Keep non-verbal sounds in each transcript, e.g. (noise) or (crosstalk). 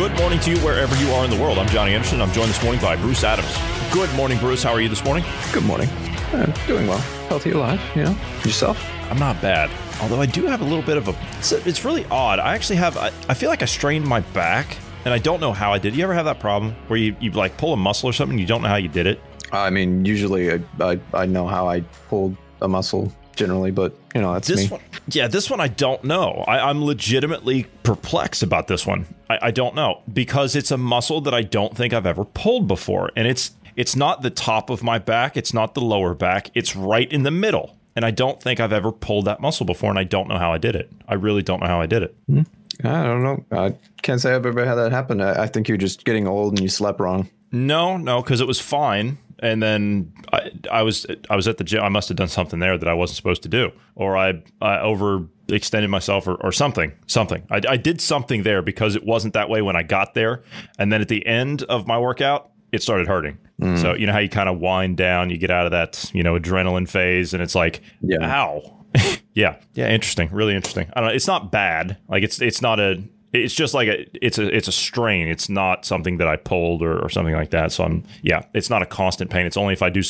Good morning to you wherever you are in the world. I'm Johnny Anderson. I'm joined this morning by Bruce Adams. Good morning, Bruce. How are you this morning? Good morning. Uh, doing well. Healthy, alive. You know yourself. I'm not bad. Although I do have a little bit of a. It's, it's really odd. I actually have. I, I feel like I strained my back, and I don't know how I did. You ever have that problem where you, you like pull a muscle or something, and you don't know how you did it? I mean, usually I, I, I know how I pulled a muscle generally, but you know that's This me. one, yeah, this one I don't know. I, I'm legitimately perplexed about this one. I, I don't know because it's a muscle that I don't think I've ever pulled before, and it's it's not the top of my back, it's not the lower back, it's right in the middle, and I don't think I've ever pulled that muscle before, and I don't know how I did it. I really don't know how I did it. Hmm. I don't know. I can't say I've ever had that happen. I, I think you're just getting old and you slept wrong. No, no, because it was fine. And then I, I was I was at the gym. I must have done something there that I wasn't supposed to do, or I, I overextended myself, or, or something. Something. I, I did something there because it wasn't that way when I got there. And then at the end of my workout, it started hurting. Mm. So you know how you kind of wind down, you get out of that you know adrenaline phase, and it's like, Yeah. ow. (laughs) yeah, yeah, interesting, really interesting. I don't know. It's not bad. Like it's it's not a. It's just like a. It's a it's a strain. It's not something that I pulled or, or something like that. So I'm yeah. It's not a constant pain. It's only if I do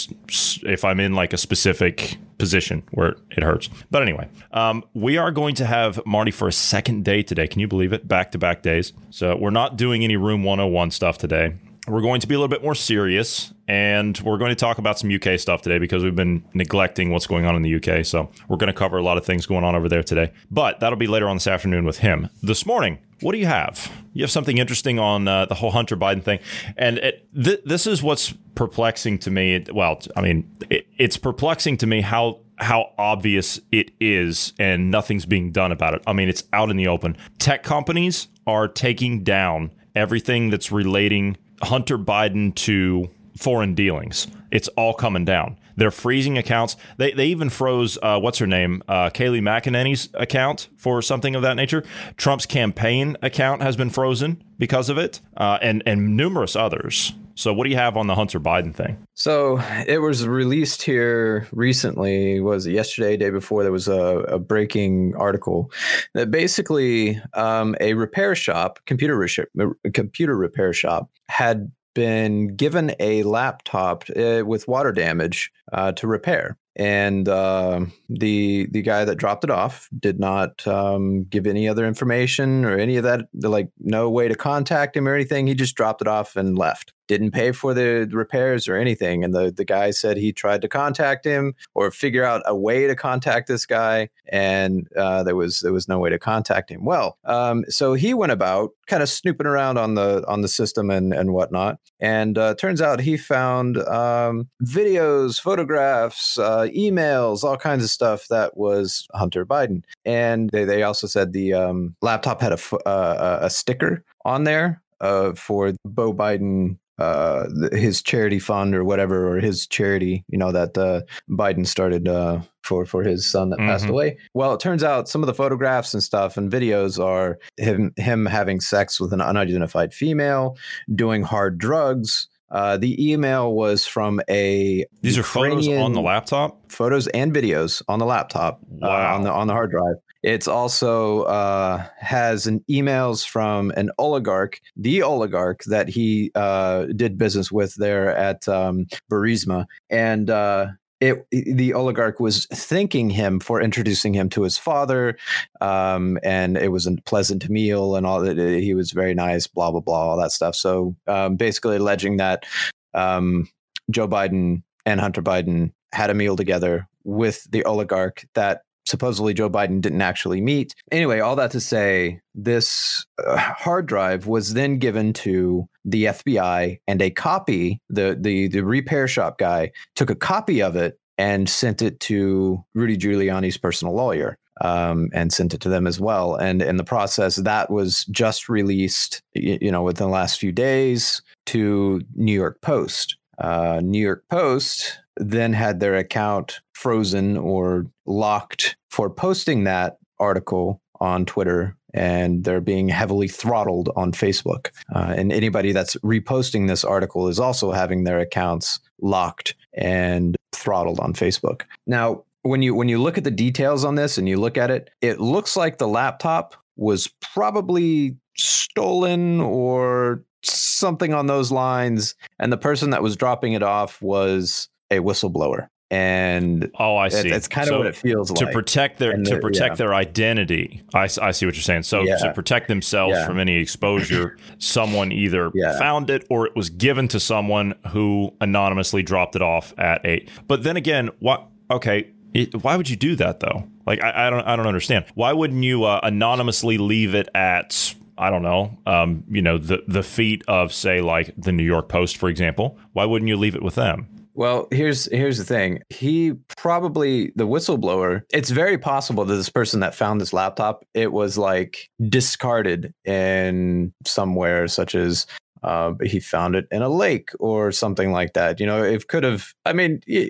if I'm in like a specific position where it hurts. But anyway, um, we are going to have Marty for a second day today. Can you believe it? Back to back days. So we're not doing any Room 101 stuff today. We're going to be a little bit more serious and we're going to talk about some UK stuff today because we've been neglecting what's going on in the UK. So we're going to cover a lot of things going on over there today. But that'll be later on this afternoon with him. This morning, what do you have? You have something interesting on uh, the whole Hunter Biden thing. And it, th- this is what's perplexing to me. Well, I mean, it, it's perplexing to me how how obvious it is and nothing's being done about it. I mean, it's out in the open. Tech companies are taking down everything that's relating Hunter Biden to foreign dealings. It's all coming down. They're freezing accounts. They, they even froze uh, what's her name, uh, Kayleigh McEnany's account for something of that nature. Trump's campaign account has been frozen because of it, uh, and and numerous others. So, what do you have on the Hunter Biden thing? So it was released here recently. Was it yesterday, day before? There was a, a breaking article that basically um, a repair shop, computer re- computer repair shop, had been given a laptop uh, with water damage uh, to repair. And uh, the the guy that dropped it off did not um, give any other information or any of that. Like no way to contact him or anything. He just dropped it off and left. Didn't pay for the repairs or anything. And the the guy said he tried to contact him or figure out a way to contact this guy, and uh, there was there was no way to contact him. Well, um, so he went about kind of snooping around on the on the system and and whatnot. And uh, turns out he found um, videos, photographs, uh, emails, all kinds of stuff that was Hunter Biden. And they, they also said the um, laptop had a, uh, a sticker on there uh, for Beau Biden. Uh, his charity fund or whatever, or his charity, you know, that uh, Biden started uh, for for his son that passed Mhm. away. Well, it turns out some of the photographs and stuff and videos are him him having sex with an unidentified female, doing hard drugs. Uh, the email was from a These are photos on the laptop. photos and videos on the laptop uh, on the on the hard drive. It's also uh, has an emails from an oligarch, the oligarch that he uh, did business with there at um, Burisma, and uh, it the oligarch was thanking him for introducing him to his father, um, and it was a pleasant meal and all that. He was very nice, blah blah blah, all that stuff. So um, basically, alleging that um, Joe Biden and Hunter Biden had a meal together with the oligarch that supposedly Joe Biden didn't actually meet. Anyway, all that to say, this uh, hard drive was then given to the FBI, and a copy, the the the repair shop guy took a copy of it and sent it to Rudy Giuliani's personal lawyer. um, and sent it to them as well. And in the process, that was just released, you know, within the last few days to New York Post. Uh, New York Post then had their account frozen or locked for posting that article on Twitter and they're being heavily throttled on Facebook. Uh, and anybody that's reposting this article is also having their accounts locked and throttled on Facebook. Now, when you when you look at the details on this and you look at it, it looks like the laptop was probably stolen or something on those lines and the person that was dropping it off was a whistleblower and oh i see it's kind of so what it feels to like protect their and to protect yeah. their identity I, I see what you're saying so yeah. to protect themselves yeah. from any exposure someone either found it or it was given to someone who anonymously dropped it off at a but then again what okay it, why would you do that though like I, I, don't i don't understand why wouldn't you uh, anonymously leave it at I don't know, um, you know, the the feet of say like the New York Post, for example. Why wouldn't you leave it with them? Well, here's here's the thing. He probably the whistleblower. It's very possible that this person that found this laptop, it was like discarded in somewhere, such as uh, he found it in a lake or something like that. You know, it could have. I mean, you,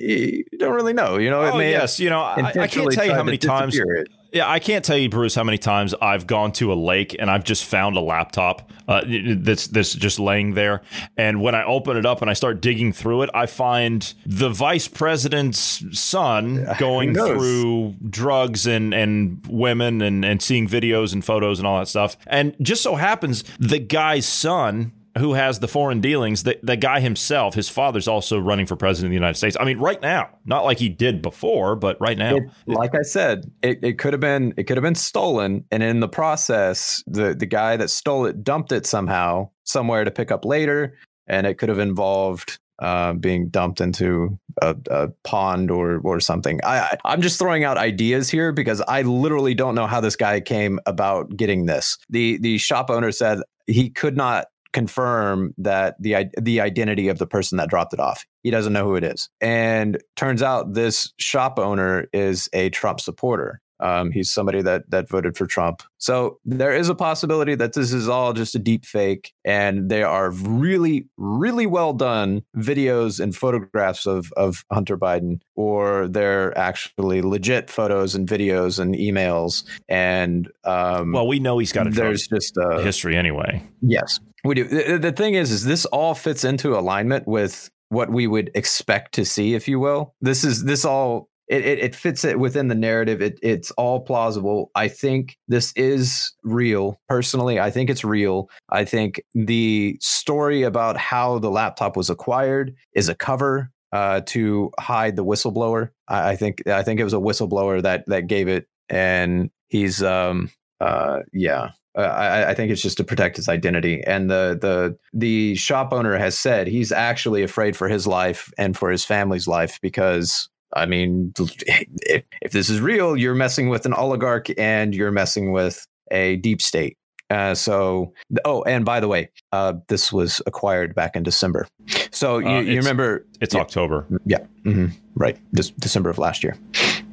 you don't really know. You know, it oh, may yes. You know, I, I can't tell you how many times. It. Yeah, I can't tell you, Bruce, how many times I've gone to a lake and I've just found a laptop uh, that's that's just laying there. And when I open it up and I start digging through it, I find the vice president's son going through drugs and and women and and seeing videos and photos and all that stuff. And just so happens the guy's son who has the foreign dealings, the, the guy himself, his father's also running for president of the United States. I mean, right now, not like he did before, but right now. It, like I said, it, it could have been it could have been stolen, and in the process, the the guy that stole it dumped it somehow somewhere to pick up later, and it could have involved uh, being dumped into a, a, pond or or something. I, I'm just throwing out ideas here because I literally don't know how this guy came about getting this. The the shop owner said he could not confirm that the the identity of the person that dropped it off. He doesn't know who it is. And turns out this shop owner is a Trump supporter. Um, he's somebody that that voted for Trump. So there is a possibility that this is all just a deep fake, and they are really, really well done videos and photographs of of Hunter Biden, or they're actually legit photos and videos and emails. And um, well, we know he's got a there's just a history anyway. Yes, we do. The, the thing is, is this all fits into alignment with what we would expect to see, if you will. This is this all it, it, it, fits it within the narrative. It, it's all plausible. I think this is real. Personally, I think it's real. I think the story about how the laptop was acquired is a cover uh, to hide the whistleblower. I, I, think I think it was a whistleblower that that gave it, and he's um uh yeah uh, I, I, think it's just to protect his identity. And the the the shop owner has said he's actually afraid for his life and for his family's life because I mean, (laughs) if, if this is real, you're messing with an oligarch and you're messing with a deep state. Uh, so, oh, and by the way, uh, this was acquired back in December. So you, uh, you remember it's yeah, October. Yeah, mm-hmm, right. December of last year.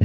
(laughs)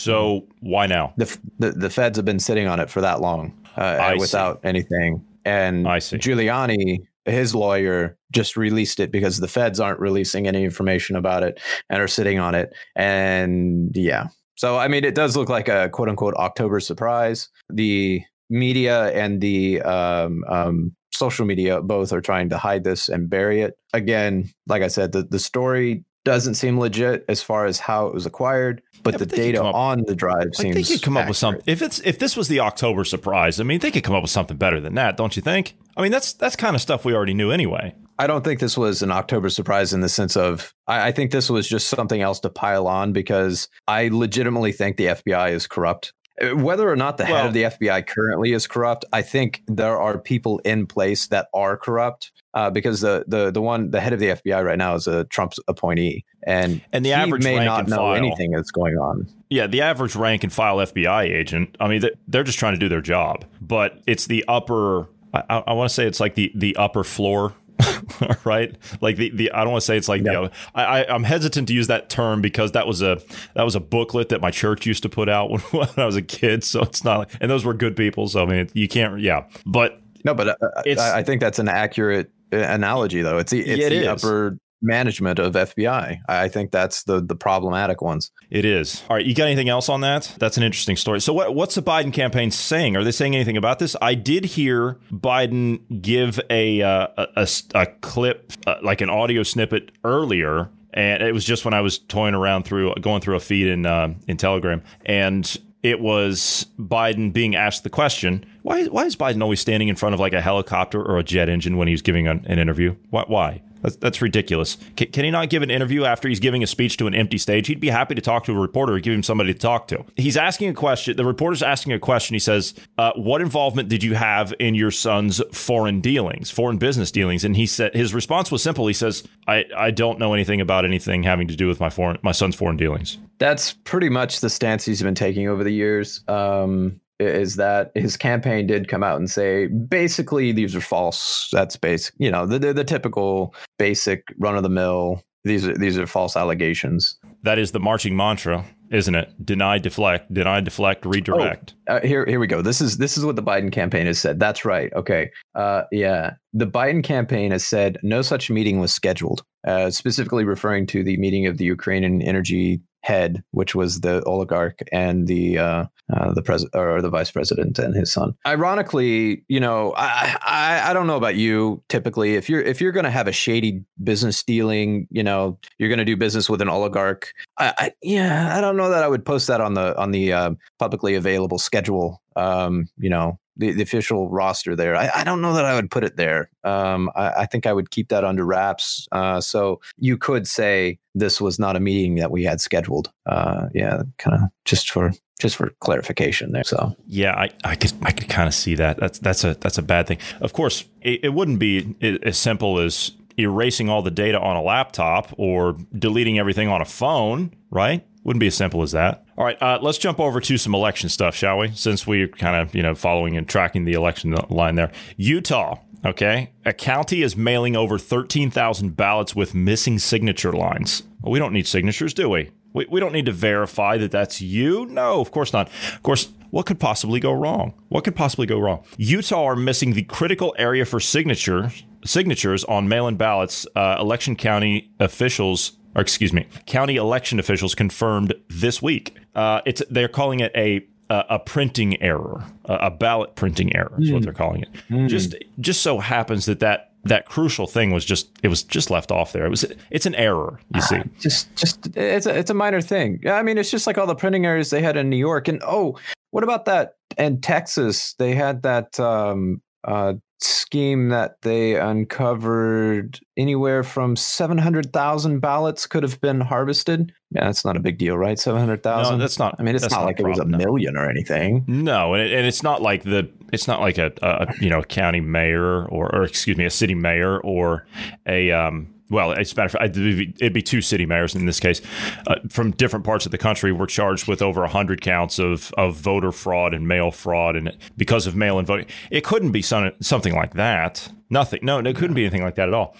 So why now? The, the, the feds have been sitting on it for that long uh, without see. anything. And I see. Giuliani, his lawyer, just released it because the feds aren't releasing any information about it and are sitting on it. And yeah. So, I mean, it does look like a quote unquote October surprise. The media and the um, um, social media both are trying to hide this and bury it. Again, like I said, the, the story doesn't seem legit as far as how it was acquired, but yeah, the but data up, on the drive like seems. They could come accurate. up with something. If it's if this was the October surprise, I mean, they could come up with something better than that, don't you think? I mean, that's that's kind of stuff we already knew anyway. I don't think this was an October surprise in the sense of I, I think this was just something else to pile on because I legitimately think the FBI is corrupt. Uh, whether or not the well, head of the FBI currently is corrupt, I think there are people in place that are corrupt. Uh, because the the the one the head of the FBI right now is a Trump appointee, and and the average may not know file, anything that's going on. Yeah, the average rank and file FBI agent. I mean, they're just trying to do their job, but it's the upper. I, I want to say it's like the the upper floor (laughs) right? Like the, the I don't want to say it's like yeah. the I, I I'm hesitant to use that term because that was a that was a booklet that my church used to put out (laughs) when, when I was a kid. So it's not like, and those were good people. So I mean, you can't yeah, but no, but uh, it's, I, I think that's an accurate uh, analogy though. It's the, it's yeah, it the upper management of FBI. I think that's the the problematic ones. It is. All right, you got anything else on that? That's an interesting story. So what what's the Biden campaign saying? Are they saying anything about this? I did hear Biden give a uh, a, a, clip uh, like an audio snippet earlier and it was just when I was toying around through going through a feed in uh, in Telegram and it was Biden being asked the question, why, why is Biden always standing in front of like a helicopter or a jet engine when he's giving an, an interview? Why? why? That's, that's ridiculous. Can, can, he not give an interview after he's giving a speech to an empty stage? He'd be happy to talk to a reporter or give him somebody to talk to. He's asking a question. The reporter's asking a question. He says, uh, "What involvement did you have in your son's foreign dealings, foreign business dealings?" And he said his response was simple. He says, "I, I don't know anything about anything having to do with my foreign my son's foreign dealings." That's pretty much the stance he's been taking over the years. Um, is that his campaign did come out and say basically these are false. That's basic, you know, the the typical basic run of the mill. These are these are false allegations. That is the marching mantra, isn't it? Deny, deflect, deny, deflect, redirect. Oh, uh, here, here we go. This is this is what the Biden campaign has said. That's right. Okay. Uh, yeah, the Biden campaign has said no such meeting was scheduled. Uh, specifically referring to the meeting of the Ukrainian energy head, which was the oligarch and the uh, uh, the president or the vice president and his son. Ironically, you know, I, I I don't know about you. Typically, if you're if you're going to have a shady business dealing, you know, you're going to do business with an oligarch. I, I, yeah, I don't know that I would post that on the on the uh, publicly available schedule. Um, you know, the, the official roster there. I, I, don't know that I would put it there. Um, I, I, think I would keep that under wraps. Uh, so you could say this was not a meeting that we had scheduled. Uh, yeah, kind of just for just for clarification there. So yeah, I, I could I could kind of see that. That's that's a that's a bad thing. Of course, it, it wouldn't be as simple as erasing all the data on a laptop or deleting everything on a phone, right? Wouldn't be as simple as that. All right, uh, let's jump over to some election stuff, shall we? Since we're kind of you know following and tracking the election line there, Utah. Okay, a county is mailing over thirteen thousand ballots with missing signature lines. Well, we don't need signatures, do we? we? We don't need to verify that that's you. No, of course not. Of course, what could possibly go wrong? What could possibly go wrong? Utah are missing the critical area for signature signatures on mail-in ballots. Uh, election county officials or excuse me, county election officials confirmed this week. Uh, it's they're calling it a a printing error, a ballot printing error is mm. what hmm. they're calling it. Mm. Just just so happens that that that crucial thing was just it was just left off there. It was it's an error, you see. just just it's a it's a minor thing. Yeah, I mean it's just like all the printing errors they had in New York and oh, what about that in Texas? They had that um uh scheme that they uncovered anywhere from 700,000 ballots could have been harvested. Yeah, that's not a big deal, right? 700,000. No, that's not. I mean, it's not, not like it was a million or anything. No, and, it, and it's not like the it's not like a, a you know, a county mayor or or excuse me, a city mayor or a um well, it's matter of fact, it'd be two city mayors in this case uh, from different parts of the country were charged with over 100 counts of, of voter fraud and mail fraud. And because of mail in voting, it couldn't be some, something like that. Nothing. No, it couldn't be anything like that at all.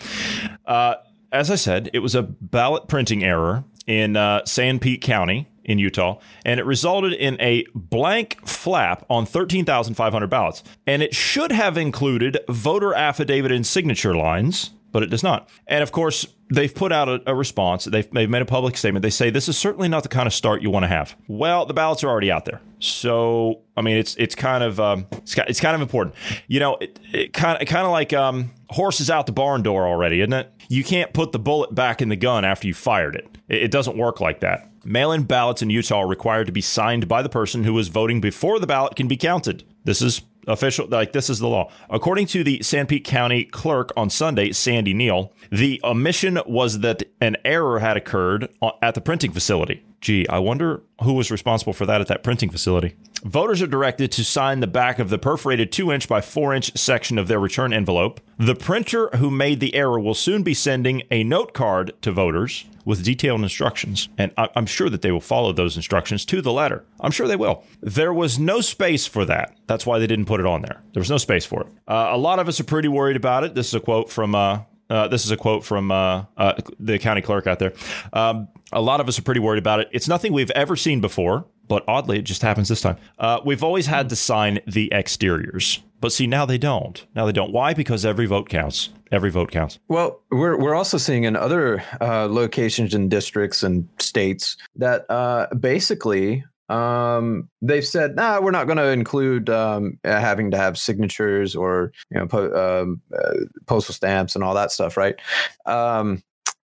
Uh, as I said, it was a ballot printing error in uh, Sanpete County in Utah, and it resulted in a blank flap on 13,500 ballots. And it should have included voter affidavit and signature lines but it does not. And of course, they've put out a, a, response. They've, they've made a public statement. They say this is certainly not the kind of start you want to have. Well, the ballots are already out there, so I mean, it's it's kind of um, it's, it's kind of important. You know, it, it kind of kind of like um, horses out the barn door already, isn't it? You can't put the bullet back in the gun after you fired it. It, it doesn't work like that. Mail-in ballots in Utah are required to be signed by the person who was voting before the ballot can be counted. This is official like this is the law. According to the san pete county clerk on sunday sandy neal the omission was that an error had occurred at the printing facility gee i wonder who was responsible for that at that printing facility voters are directed to sign the back of the perforated 2 inch by 4 inch section of their return envelope the printer who made the error will soon be sending a note card to voters with detailed instructions. And I- am sure that they will follow those instructions to the letter. I'm sure they will. There was no space for that. That's why they didn't put it on there. There was no space for it. Uh, a lot of us are pretty worried about it. This is a quote from uh, Uh, this is a quote from uh, uh, the county clerk out there. Um, a lot of us are pretty worried about it. It's nothing we've ever seen before, but oddly, it just happens this time. Uh, we've always had to sign the exteriors, but see, now they don't. Now they don't. Why? Because every vote counts. Every vote counts. Well, we're we're also seeing in other uh, locations and districts and states that uh, basically um, they've said, nah, we're not going to include um, having to have signatures or you know po- um, uh, postal stamps and all that stuff, right? Um,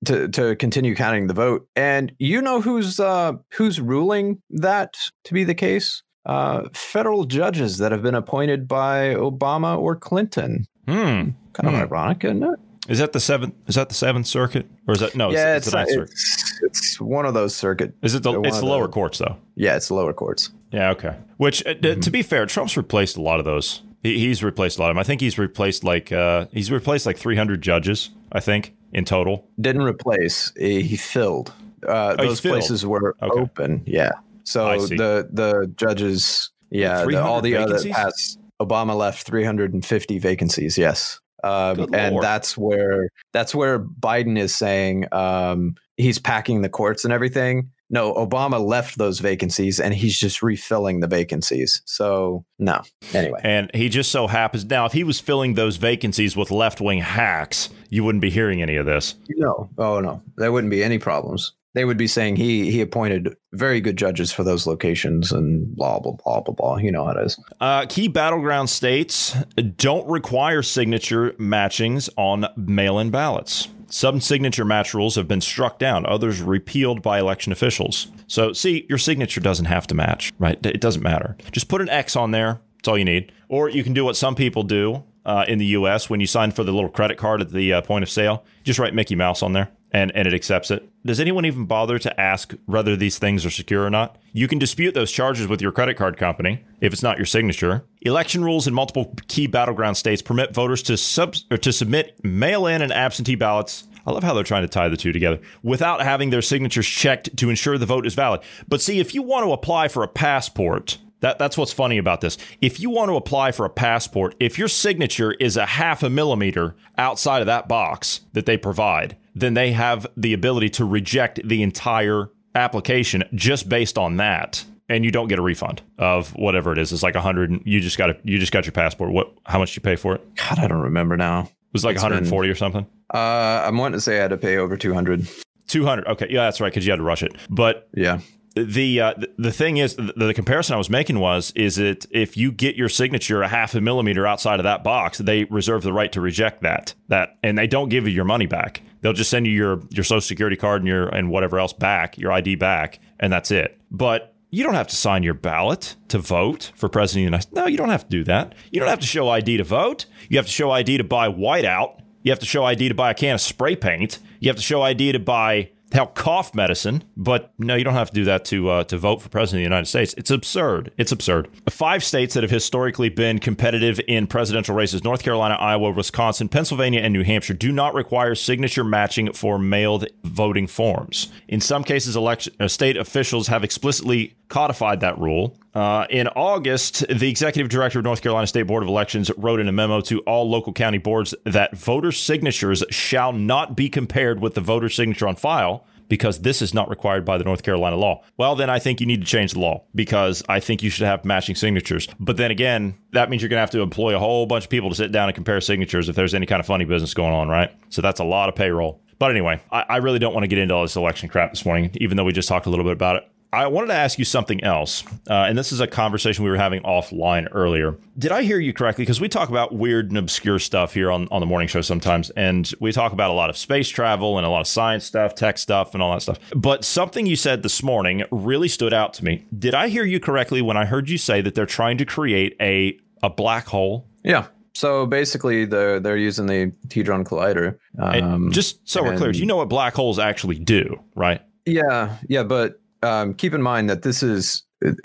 to to continue counting the vote, and you know who's uh, who's ruling that to be the case? Uh, federal judges that have been appointed by Obama or Clinton. Hmm. Kind of Hmm. ironic, isn't it? Is that the seventh? Is that the seventh circuit, or is that no? yeah, it's, it's, the ninth circuit. it's, it's one of those circuit. Is it the? It's the lower the- courts, though. Yeah, it's the lower courts. Yeah. Okay. Which, uh, d- to be fair, Trump's replaced a lot of those. He, he's replaced a lot of them. I think he's replaced like uh, he's replaced like 300 judges. I think in total. Didn't replace. He filled. Uh, Oh, those filled. places were Okay. open. Yeah. So the the judges. Yeah. The, all the other past. Obama left 350 vacancies. Yes. Um, and Lord. that's where that's where Biden is saying um, he's packing the courts and everything. No, Obama left those vacancies and he's just refilling the vacancies. So no. Anyway. And he just so happens now, if he was filling those vacancies with left wing hacks, you wouldn't be hearing any of this. No, oh no, there wouldn't be any problems. They would be saying he he appointed very good judges for those locations and blah blah blah blah blah. You know how it is. Uh, key battleground states don't require signature matchings on mail in ballots. Some signature match rules have been struck down, others repealed by election officials. So, see, your signature doesn't have to match, right? It doesn't matter. Just put an X on there. That's all you need. Or you can do what some people do uh, in the US when you sign for the little credit card at the uh, point of sale. Just write Mickey Mouse on there and, and it accepts it. Does anyone even bother to ask whether these things are secure or not? You can dispute those charges with your credit card company if it's not your signature. Election rules in multiple key battleground states permit voters to sub to submit mail-in and absentee ballots. I love how they're trying to tie the two together without having their signatures checked to ensure the vote is valid. But see, if you want to apply for a passport, that, that's what's funny about this. If you want to apply for a passport, if your signature is a half a millimeter outside of that box that they provide, then they have the ability to reject the entire application just based on that. And you don't get a refund of whatever it is. It's like a hundred. You just got a, you just got your passport. What? How much did you pay for it? God, I don't remember now. It was like It's 140 or something. Uh, I'm wanting to say I had to pay over 200. 200. Okay, yeah, that's right because you had to rush it. But Yeah. The uh, the- thing is the, the comparison I was making was is that if you get your signature a half a millimeter outside of that box, they reserve the right to reject that that and they don't give you your money back. They'll just send you your your social security card and your and whatever else back, your ID back, and that's it. But you don't have to sign your ballot to vote for president of the United States. No, you don't have to do that. You don't have to show ID to vote. You have to show ID to buy whiteout. You have to show ID to buy a can of spray paint. You have to show ID to buy hell cough medicine. But no, you don't have to do that to uh, to vote for president of the United States. It's absurd. It's absurd. Five states that have historically been competitive in presidential races: North Carolina, Iowa, Wisconsin, Pennsylvania, and New Hampshire do not require signature matching for mailed voting forms. In some cases, election uh, state officials have explicitly codified that rule. Uh, in August, the executive director of North Carolina State Board of Elections wrote in a memo to all local county boards that voter signatures shall not be compared with the voter signature on file because this is not required by the North Carolina law. Well, then I think you need to change the law because I think you should have matching signatures. But then again, that means you're going to have to employ a whole bunch of people to sit down and compare signatures if there's any kind of funny business going on, right? So that's a lot of payroll. But anyway, I, I really don't want to get into all this election crap this morning, even though we just talked a little bit about it. I wanted to ask you something else, uh, and this is a conversation we were having offline earlier. Did I hear you correctly? Because we talk about weird and obscure stuff here on, on the morning show sometimes, and we talk about a lot of space travel and a lot of science stuff, tech stuff, and all that stuff. But something you said this morning really stood out to me. Did I hear you correctly when I heard you say that they're trying to create a a black hole? Yeah. So basically, they're they're using the Hadron Collider. Um, just so we're clear, you know what black holes actually do, right? Yeah, yeah, but um, keep in mind that this is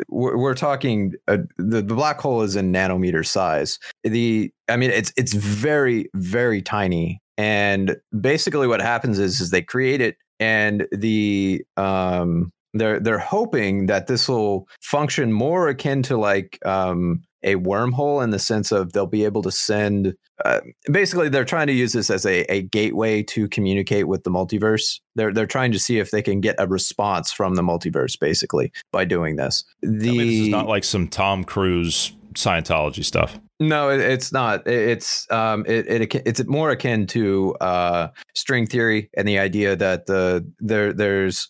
we're, we're talking uh, the the black hole is in nanometer size. The I mean it's it's very very tiny, and basically what happens is is they create it, and the um they're they're hoping that this will function more akin to like um a wormhole in the sense of they'll be able to send. Uh, basically, they're trying to use this as a, a gateway to communicate with the multiverse. They're they're trying to see if they can get a response from the multiverse, basically, by doing this. The I mean, this is not like some Tom Cruise Scientology stuff. No, it, it's not. It, it's um, it, it it's more akin to uh, string theory and the idea that the there there's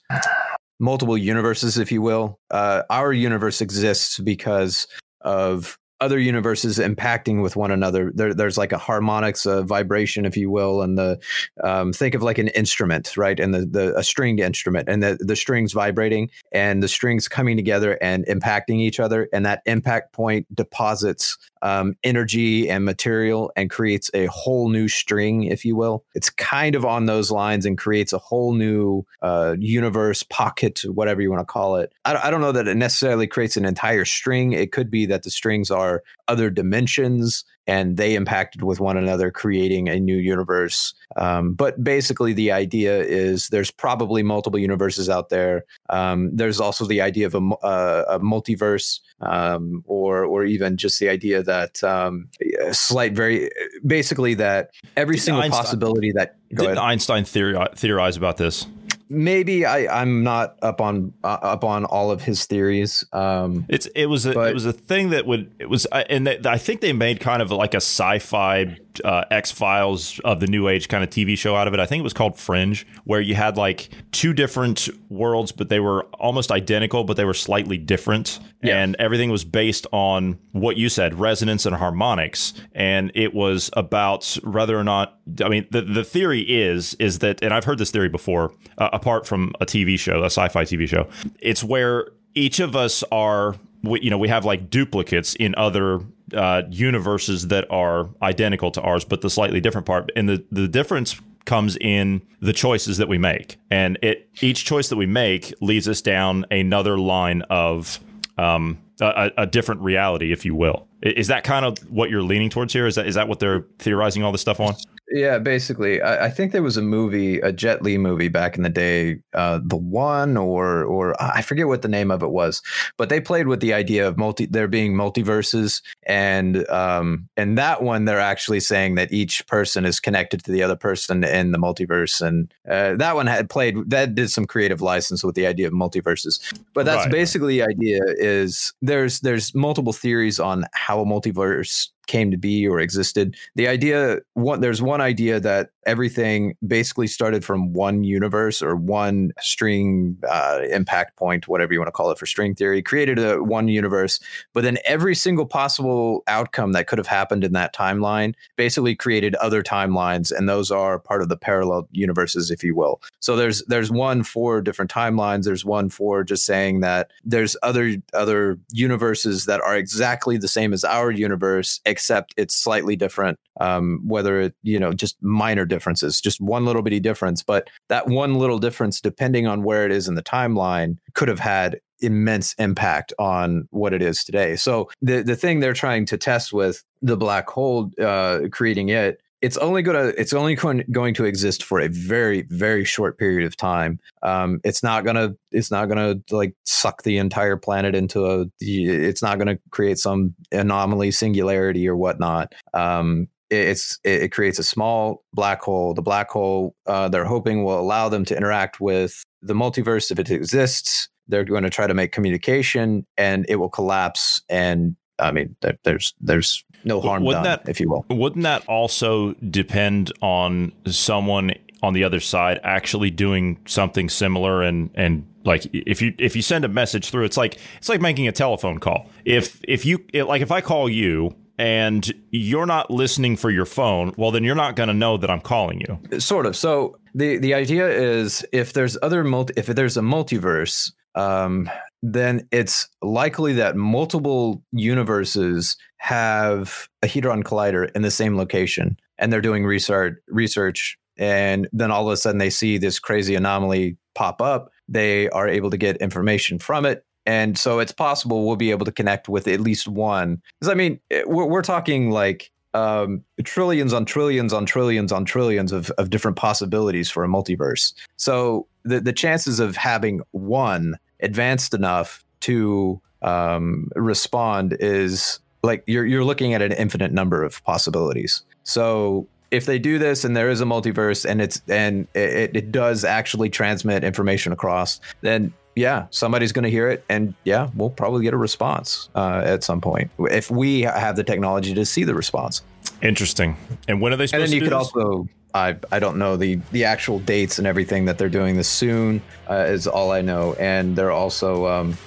multiple universes, if you will. Uh, our universe exists because of other universes impacting with one another. There, there's like a harmonics, a vibration, if you will, and the um, think of like an instrument, right? And the, the a stringed instrument, and the the strings vibrating, and the strings coming together and impacting each other, and that impact point deposits um, energy and material and creates a whole new string, if you will. It's kind of on those lines and creates a whole new uh, universe, pocket, whatever you want to call it. I, I don't know that it necessarily creates an entire string. It could be that the strings are other dimensions and they impacted with one another, creating a new universe. Um, but basically, the idea is there's probably multiple universes out there. Um, there's also the idea of a, uh, a multiverse, um, or or even just the idea that um, slight very basically that every single Einstein, possibility that didn't Einstein theory, theorize about this? Maybe I I'm not up on uh, up on all of his theories. Um, it's it was a, but, it was a thing that would it was and they, I think they made kind of like a sci-fi uh, X Files of the New Age kind of TV show out of it. I think it was called Fringe, where you had like two different worlds, but they were almost identical, but they were slightly different, yeah. and everything was based on what you said, resonance and harmonics, and it was about whether or not. I mean, the the theory is is that, and I've heard this theory before, uh, apart from a TV show, a sci-fi TV show, it's where each of us are we, you know we have like duplicates in other uh, universes that are identical to ours, but the slightly different part. And the the difference comes in the choices that we make, and it each choice that we make leads us down another line of um, a, a, different reality, if you will. Is that kind of what you're leaning towards here? Is that is that what they're theorizing all this stuff on? Yeah, basically, I, I, think there was a movie, a Jet Li movie back in the day, uh, the one or or I forget what the name of it was, but they played with the idea of multi there being multiverses, and um, and that one they're actually saying that each person is connected to the other person in the multiverse, and uh, that one had played that did some creative license with the idea of multiverses, but that's right. basically the idea is there's there's multiple theories on how a multiverse came to be or existed. The idea one there's one idea that everything basically started from one universe or one string uh, impact point, whatever you want to call it for string theory, created a one universe, but then every single possible outcome that could have happened in that timeline basically created other timelines, and those are part of the parallel universes, if you will. So there's there's one for different timelines. There's one for just saying that there's other other universes that are exactly the same as our universe, except it's slightly different. Um, whether it you know just minor differences, just one little bitty difference. But that one little difference, depending on where it is in the timeline, could have had immense impact on what it is today. So the the thing they're trying to test with the black hole, uh, creating it, it's only gonna it's only going, going to exist for a very very short period of time. Um, it's not gonna it's not gonna like suck the entire planet into a. It's not gonna create some anomaly, singularity, or whatnot. Um, it's it, creates a small black hole. The black hole uh, they're hoping will allow them to interact with the multiverse if it exists. They're going to try to make communication, and it will collapse. And I mean, there, there's there's no harm wouldn't done, that, if you will. Wouldn't that also depend on someone on the other side actually doing something similar and and like if you if you send a message through it's like it's like making a telephone call if if you like if i call you and you're not listening for your phone, well, then you're not going to know that I'm calling you. Sort of. So the the idea is if there's other multi, if there's a multiverse, um, then it's likely that multiple universes have a hadron collider in the same location, and they're doing research research, and then all of a sudden they see this crazy anomaly pop up. They are able to get information from it and so it's possible we'll be able to connect with at least one. Because I mean, eh, we're, we're talking like um, trillions on trillions on trillions on trillions of, of different possibilities for a multiverse. So the the chances of having one advanced enough to um, respond is like you're you're looking at an infinite number of possibilities. So if they do this and there is a multiverse and it's and it, it does actually transmit information across, then yeah, somebody's going to hear it, and yeah, we'll probably get a response uh, at some point if we have the technology to see the response. Interesting. And when are they supposed and then you to could this? also I I don't know the the actual dates and everything that they're doing this soon uh, is all I know, and they're also. Um,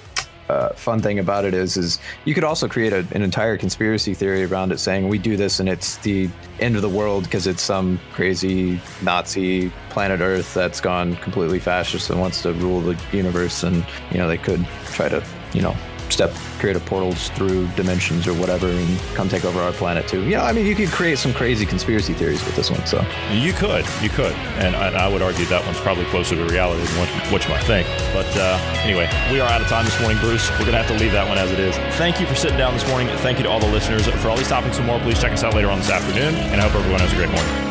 uh, fun thing about it is, is you could also create a, an entire conspiracy theory around it, saying we do this and it's the end of the world because it's some crazy Nazi planet Earth that's gone completely fascist and wants to rule the universe, and you know they could try to, you know, step create a portals through dimensions or whatever and come take over our planet too. You know, I mean you could create some crazy conspiracy theories with this one. So You could, you could, and I, I would argue that one's probably closer to reality than what, what you might think. But uh, anyway, we are out of time this morning, Bruce. We're gonna have to leave that one as it is. Thank you for sitting down this morning. Thank you to all the listeners for all these topics and more. Please check us out later on this afternoon, and I hope everyone has a great morning.